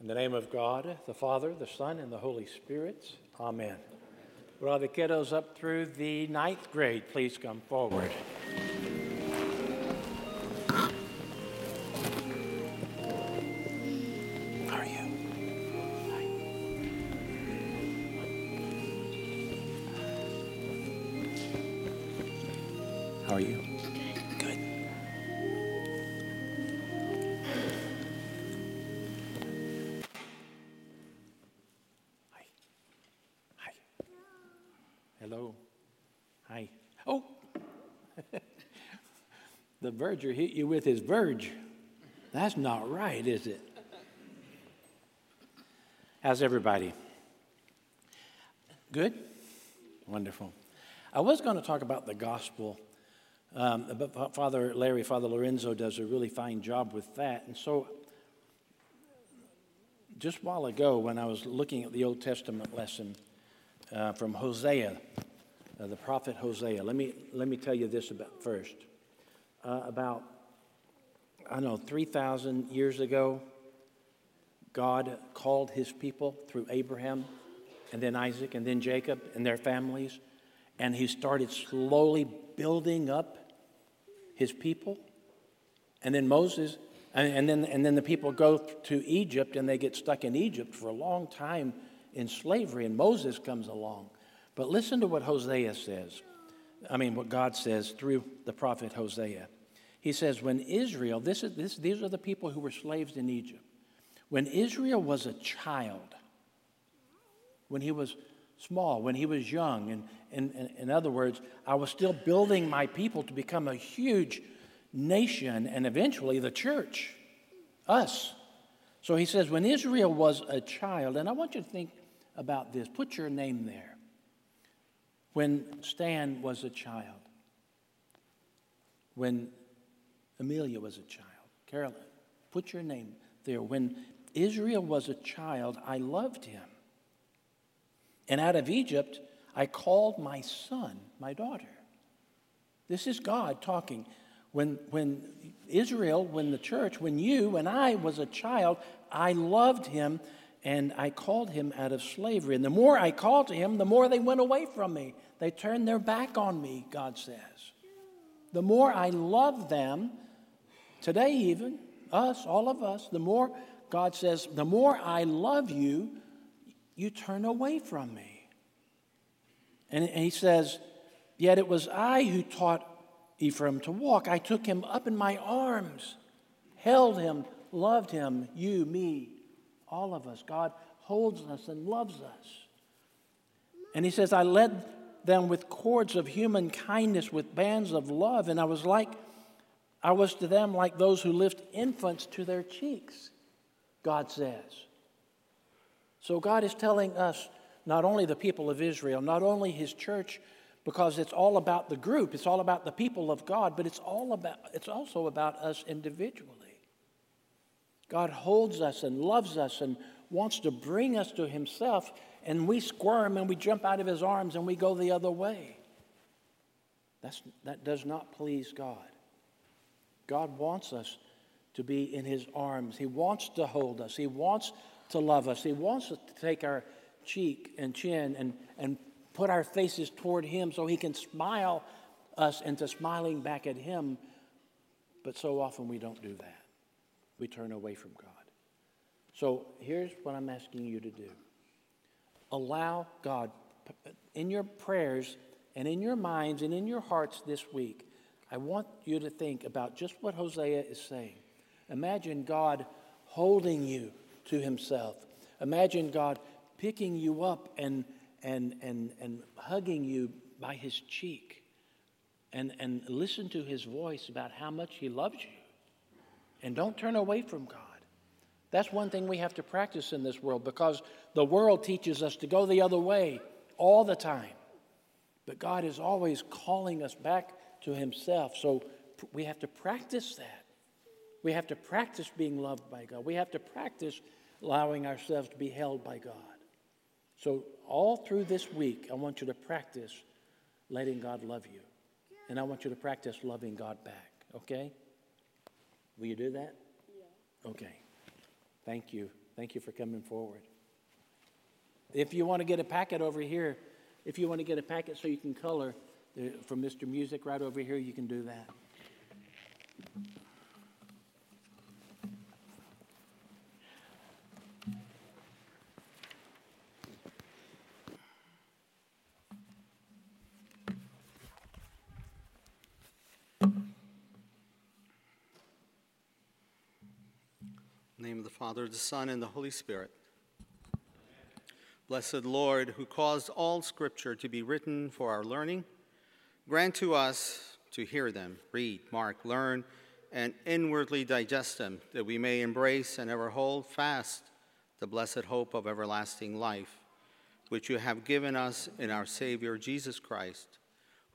In the name of God, the Father, the Son, and the Holy Spirit, Amen. Will all the kiddos up through the ninth grade please come forward? the verger hit you with his verge. That's not right, is it? How's everybody? Good? Wonderful. I was going to talk about the gospel, um, but Father Larry, Father Lorenzo does a really fine job with that. And so, just a while ago, when I was looking at the Old Testament lesson uh, from Hosea, uh, the prophet Hosea, let me, let me tell you this about first. Uh, about, I don't know, 3,000 years ago, God called his people through Abraham and then Isaac and then Jacob and their families. And he started slowly building up his people. And then Moses, and, and, then, and then the people go to Egypt and they get stuck in Egypt for a long time in slavery. And Moses comes along. But listen to what Hosea says. I mean, what God says through the prophet Hosea. He says, When Israel, this is, this, these are the people who were slaves in Egypt. When Israel was a child, when he was small, when he was young, and in, in other words, I was still building my people to become a huge nation and eventually the church, us. So he says, when Israel was a child, and I want you to think about this, put your name there. When Stan was a child, when Amelia was a child, Carolyn, put your name there. When Israel was a child, I loved him. And out of Egypt, I called my son, my daughter. This is God talking. When, when Israel, when the church, when you, when I was a child, I loved him and I called him out of slavery. And the more I called to him, the more they went away from me. They turned their back on me, God says. The more I love them, today even, us, all of us, the more God says, the more I love you, you turn away from me. And, he says, Yet it was I who taught Ephraim to walk. I took him up in my arms, held him, loved him, you, me, all of us. God holds us and loves us. And he says, I led them with cords of human kindness, with bands of love, and I was like, I was to them like those who lift infants to their cheeks, God says. So God is telling us, not only the people of Israel, not only his church, because it's all about the group, it's all about the people of God, but it's all about it's also about us individually. God holds us and loves us and wants to bring us to himself, and we squirm and we jump out of his arms and we go the other way. That's, that does not please God. God wants us to be in his arms. He wants to hold us. He wants to love us. He wants us to take our cheek and chin and, and put our faces toward him so he can smile us into smiling back at him. But so often we don't do that. We turn away from God. So here's what I'm asking you to do allow God in your prayers and in your minds and in your hearts this week. I want you to think about just what Hosea is saying. Imagine God holding you to himself. Imagine God picking you up and, and, and, and hugging you by his cheek. And, and listen to his voice about how much he loves you. And don't turn away from God. That's one thing we have to practice in this world because the world teaches us to go the other way all the time. But God is always calling us back to Himself. So we have to practice that. We have to practice being loved by God. We have to practice allowing ourselves to be held by God. So, all through this week, I want you to practice letting God love you. And I want you to practice loving God back, okay? Will you do that? Yeah. Okay. Thank you. Thank you for coming forward. If you want to get a packet over here, if you want to get a packet so you can color uh, from Mr. Music right over here, you can do that. Father, the Son, and the Holy Spirit. Blessed Lord, who caused all Scripture to be written for our learning, grant to us to hear them, read, mark, learn, and inwardly digest them, that we may embrace and ever hold fast the blessed hope of everlasting life, which you have given us in our Savior Jesus Christ,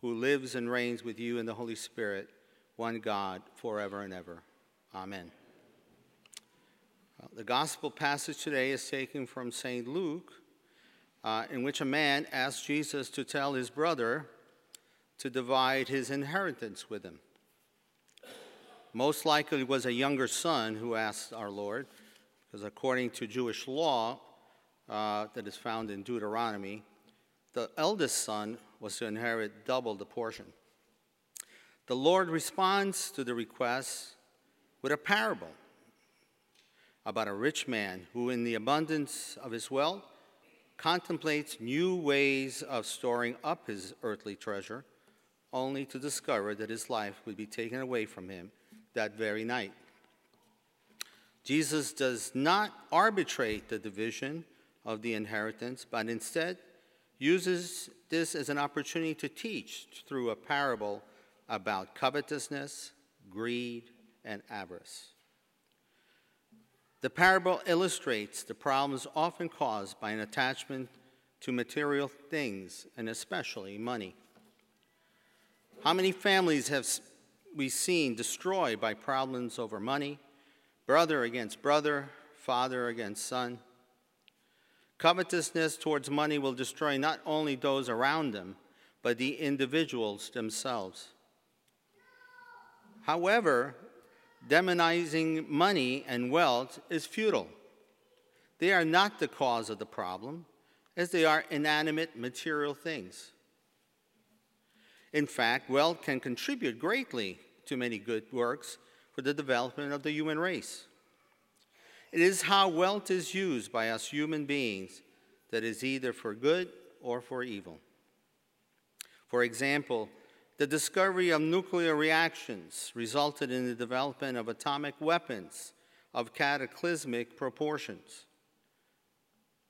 who lives and reigns with you in the Holy Spirit, one God, forever and ever. Amen. The gospel passage today is taken from St. Luke, uh, in which a man asked Jesus to tell his brother to divide his inheritance with him. Most likely it was a younger son who asked our Lord, because according to Jewish law uh, that is found in Deuteronomy, the eldest son was to inherit double the portion. The Lord responds to the request with a parable about a rich man who, in the abundance of his wealth, contemplates new ways of storing up his earthly treasure, only to discover that his life would be taken away from him that very night. Jesus does not arbitrate the division of the inheritance, but instead uses this as an opportunity to teach through a parable about covetousness, greed, and avarice. The parable illustrates the problems often caused by an attachment to material things, and especially money. How many families have we seen destroyed by problems over money, brother against brother, father against son? Covetousness towards money will destroy not only those around them, but the individuals themselves. However, demonizing money and wealth is futile. They are not the cause of the problem, as they are inanimate material things. In fact, wealth can contribute greatly to many good works for the development of the human race. It is how wealth is used by us human beings that is either for good or for evil. For example, the discovery of nuclear reactions resulted in the development of atomic weapons of cataclysmic proportions.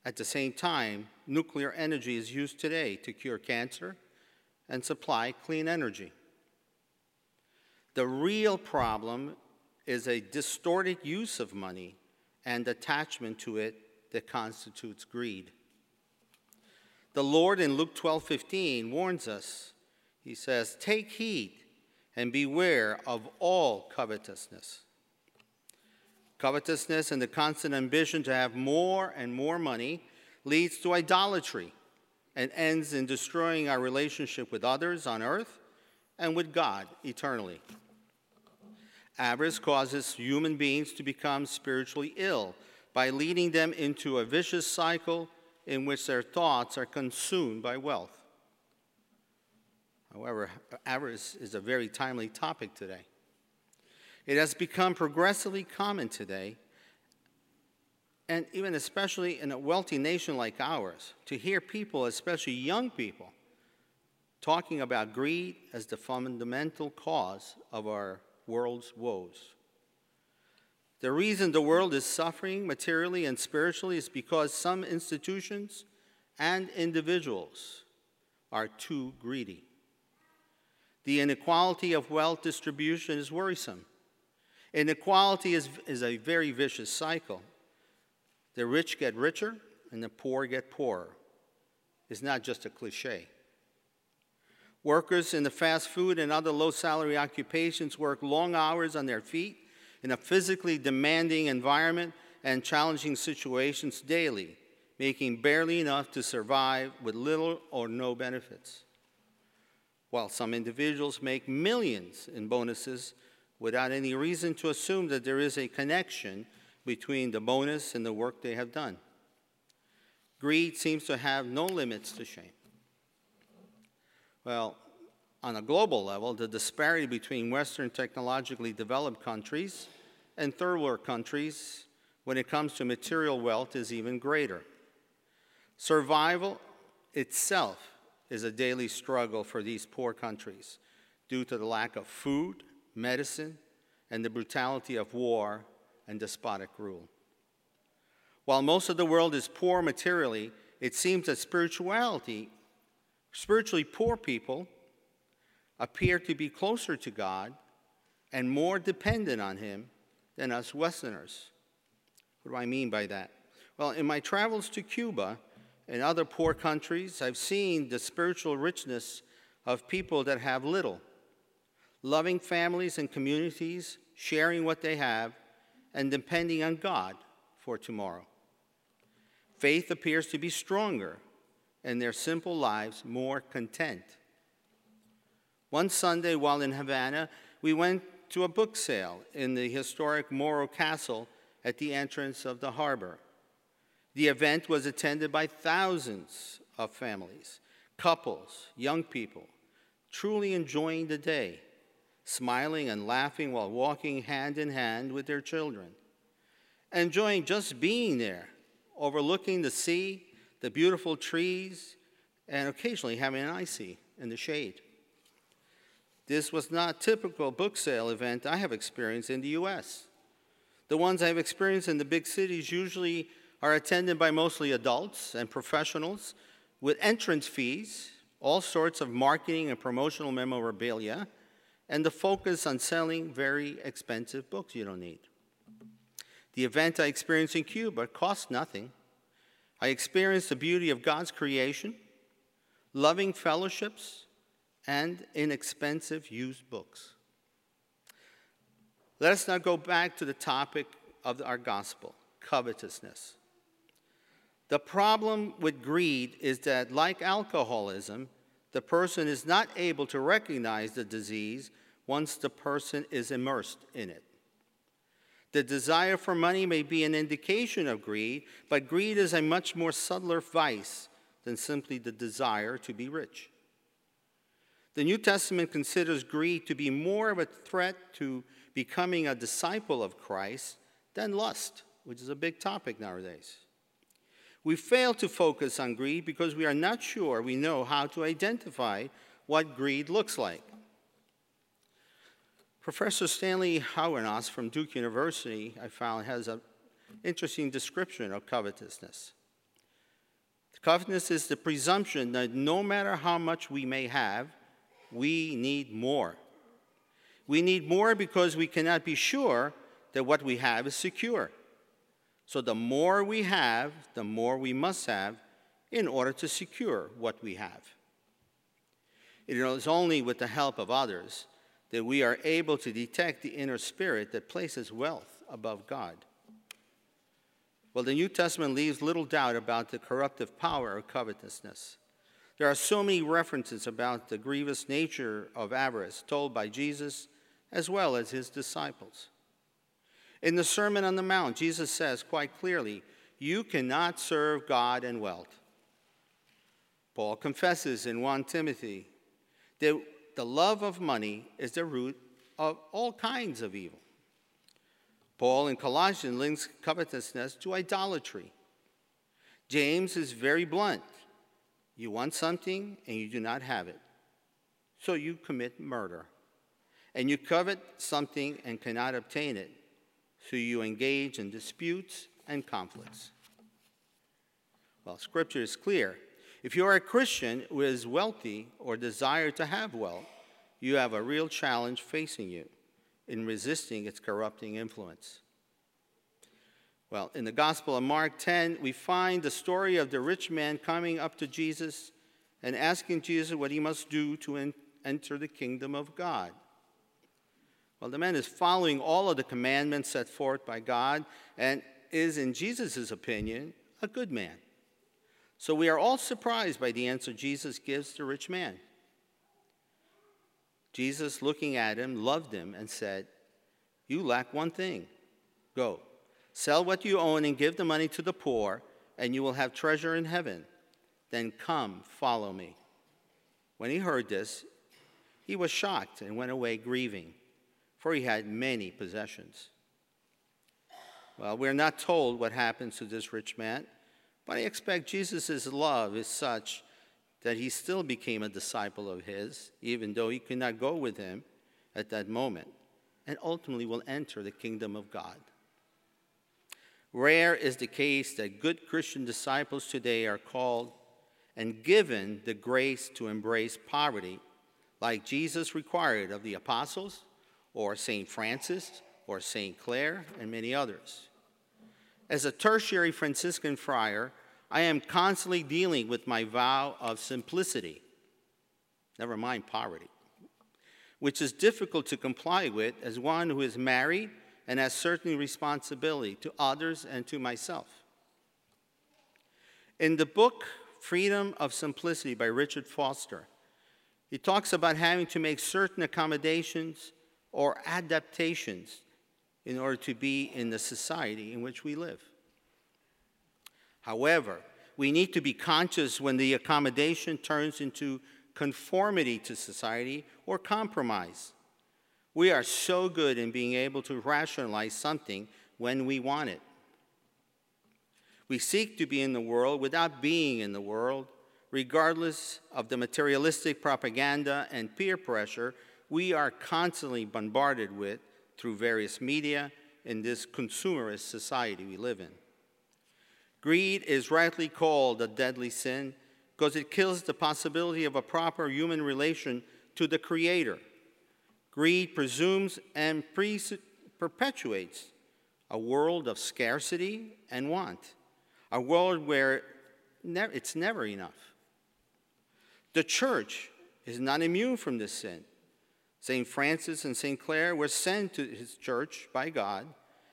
At the same time, nuclear energy is used today to cure cancer and supply clean energy. The real problem is a distorted use of money and attachment to it that constitutes greed. The Lord in Luke 12:15 warns us he says, Take heed and beware of all covetousness. Covetousness and the constant ambition to have more and more money leads to idolatry and ends in destroying our relationship with others on earth and with God eternally. Avarice causes human beings to become spiritually ill by leading them into a vicious cycle in which their thoughts are consumed by wealth. However, avarice is a very timely topic today. It has become progressively common today, and even especially in a wealthy nation like ours, to hear people, especially young people, talking about greed as the fundamental cause of our world's woes. The reason the world is suffering materially and spiritually is because some institutions and individuals are too greedy. The inequality of wealth distribution is worrisome. Inequality is, is a very vicious cycle. The rich get richer and the poor get poorer. It's not just a cliche. Workers in the fast food and other low salary occupations work long hours on their feet in a physically demanding environment and challenging situations daily, making barely enough to survive with little or no benefits while some individuals make millions in bonuses without any reason to assume that there is a connection between the bonus and the work they have done. Greed seems to have no limits to shame. Well, on a global level, the disparity between Western technologically developed countries and third world countries when it comes to material wealth is even greater. Survival itself is a daily struggle for these poor countries due to the lack of food, medicine, and the brutality of war and despotic rule. While most of the world is poor materially, it seems that spirituality, spiritually poor people, appear to be closer to God and more dependent on Him than us Westerners. What do I mean by that? Well, in my travels to Cuba and other poor countries, I've seen the spiritual richness of people that have little, loving families and communities, sharing what they have, and depending on God for tomorrow. Faith appears to be stronger, and their simple lives more content. One Sunday while in Havana, we went to a book sale in the historic Morro Castle at the entrance of the harbor. The event was attended by thousands of families, couples, young people, truly enjoying the day, smiling and laughing while walking hand in hand with their children, enjoying just being there, overlooking the sea, the beautiful trees, and occasionally having an icy in the shade. This was not a typical book sale event I have experienced in the US. The ones I've experienced in the big cities usually are attended by mostly adults and professionals with entrance fees, all sorts of marketing and promotional memorabilia, and the focus on selling very expensive books you don't need. The event I experienced in Cuba cost nothing. I experienced the beauty of God's creation, loving fellowships, and inexpensive used books. Let us now go back to the topic of our gospel covetousness. The problem with greed is that, like alcoholism, the person is not able to recognize the disease once the person is immersed in it. The desire for money may be an indication of greed, but greed is a much more subtler vice than simply the desire to be rich. The New Testament considers greed to be more of a threat to becoming a disciple of Christ than lust, which is a big topic nowadays. We fail to focus on greed because we are not sure we know how to identify what greed looks like. Professor Stanley Hauerwas from Duke University, I found, has an interesting description of covetousness. Covetousness is the presumption that no matter how much we may have, we need more. We need more because we cannot be sure that what we have is secure. So the more we have, the more we must have in order to secure what we have. It is only with the help of others that we are able to detect the inner spirit that places wealth above God. Well, the New Testament leaves little doubt about the corruptive power of covetousness. There are so many references about the grievous nature of avarice told by Jesus as well as his disciples. In the Sermon on the Mount, Jesus says quite clearly, You cannot serve God and wealth. Paul confesses in 1 Timothy that the love of money is the root of all kinds of evil. Paul in Colossians links covetousness to idolatry. James is very blunt. You want something and you do not have it. So you commit murder. And you covet something and cannot obtain it. So you engage in disputes and conflicts. Well, scripture is clear. If you are a Christian who is wealthy or desire to have wealth, you have a real challenge facing you in resisting its corrupting influence. Well, in the Gospel of Mark 10, we find the story of the rich man coming up to Jesus and asking Jesus what he must do to en- enter the kingdom of God. Well, the man is following all of the commandments set forth by God and is, in Jesus' opinion, a good man. So we are all surprised by the answer Jesus gives the rich man. Jesus, looking at him, loved him and said, You lack one thing. Go Sell what you own and give the money to the poor, and you will have treasure in heaven. Then come, follow me. When he heard this, he was shocked and went away grieving, for he had many possessions. Well, we're not told what happens to this rich man, but I expect Jesus' love is such that he still became a disciple of his, even though he could not go with him at that moment, and ultimately will enter the kingdom of God. Rare is the case that good Christian disciples today are called and given the grace to embrace poverty, like Jesus required of the apostles, or St. Francis, or St. Clare, and many others. As a tertiary Franciscan friar, I am constantly dealing with my vow of simplicity, never mind poverty, which is difficult to comply with as one who is married and has certain responsibility to others and to myself. In the book Freedom of Simplicity by Richard Foster, he talks about having to make certain accommodations or adaptations in order to be in the society in which we live. However, we need to be conscious when the accommodation turns into conformity to society or compromise. We are so good in being able to rationalize something when we want it. We seek to be in the world without being in the world, regardless of the materialistic propaganda and peer pressure we are constantly bombarded with through various media in this consumerist society we live in. Greed is rightly called a deadly sin because it kills the possibility of a proper human relation to the Creator Greed presumes and perpetuates a world of scarcity and want, a world where it's never enough. The church is not immune from this sin. St. Francis and St. Clare were sent to his church by God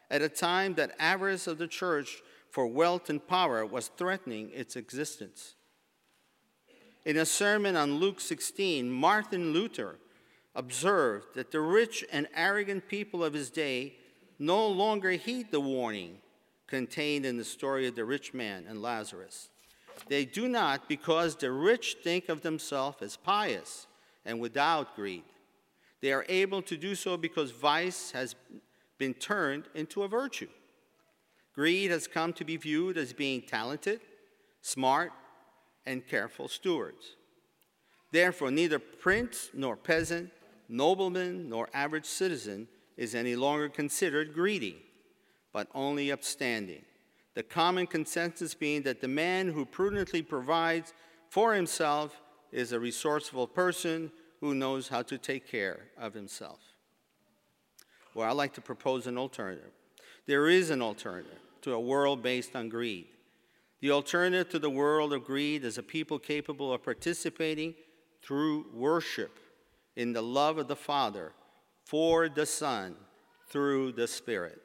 at a time that avarice of the church for wealth and power was threatening its existence. In a sermon on Luke 16, Martin Luther observed that the rich and arrogant people of his day no longer heed the warning contained in the story of the rich man and Lazarus. They do not because the rich think of themselves as pious and without greed. They are able to do so because vice has been turned into a virtue. Greed has come to be viewed as being talented, smart, and careful stewards. Therefore, neither prince nor peasant, nobleman nor average citizen is any longer considered greedy, but only upstanding. The common consensus being that the man who prudently provides for himself is a resourceful person who knows how to take care of himself. Well, I'd like to propose an alternative. There is an alternative to a world based on greed. The alternative to the world of greed is a people capable of participating through worship in the love of the Father for the Son through the Spirit.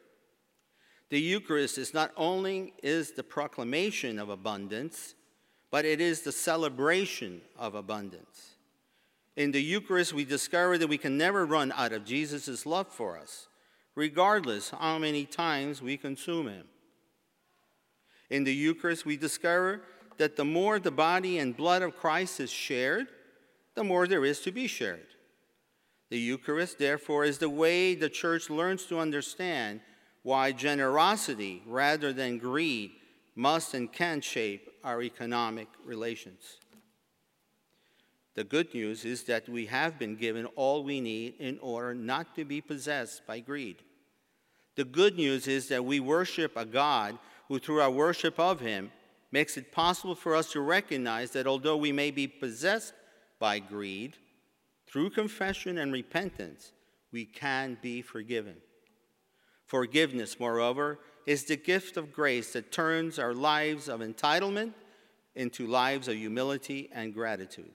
The Eucharist is not only is the proclamation of abundance, but it is the celebration of abundance. In the Eucharist, we discover that we can never run out of Jesus' love for us, regardless how many times we consume him. In the Eucharist, we discover that the more the body and blood of Christ is shared, the more there is to be shared. The Eucharist, therefore, is the way the church learns to understand why generosity rather than greed must and can shape our economic relations. The good news is that we have been given all we need in order not to be possessed by greed. The good news is that we worship a God who, through our worship of Him, makes it possible for us to recognize that although we may be possessed by greed, through confession and repentance, we can be forgiven. Forgiveness, moreover, is the gift of grace that turns our lives of entitlement into lives of humility and gratitude.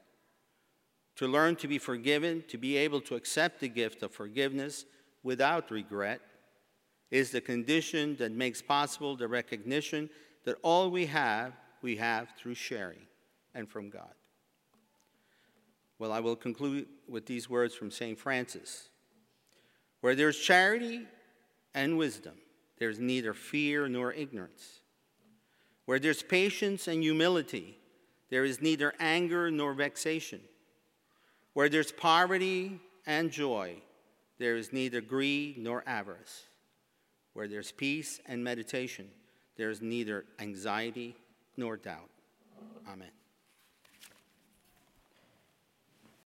To learn to be forgiven, to be able to accept the gift of forgiveness without regret, is the condition that makes possible the recognition that all we have, we have through sharing and from God. Well, I will conclude with these words from St. Francis Where there's charity and wisdom, there is neither fear nor ignorance. Where there's patience and humility, there is neither anger nor vexation. Where there's poverty and joy, there is neither greed nor avarice. Where there's peace and meditation, there is neither anxiety nor doubt. Amen.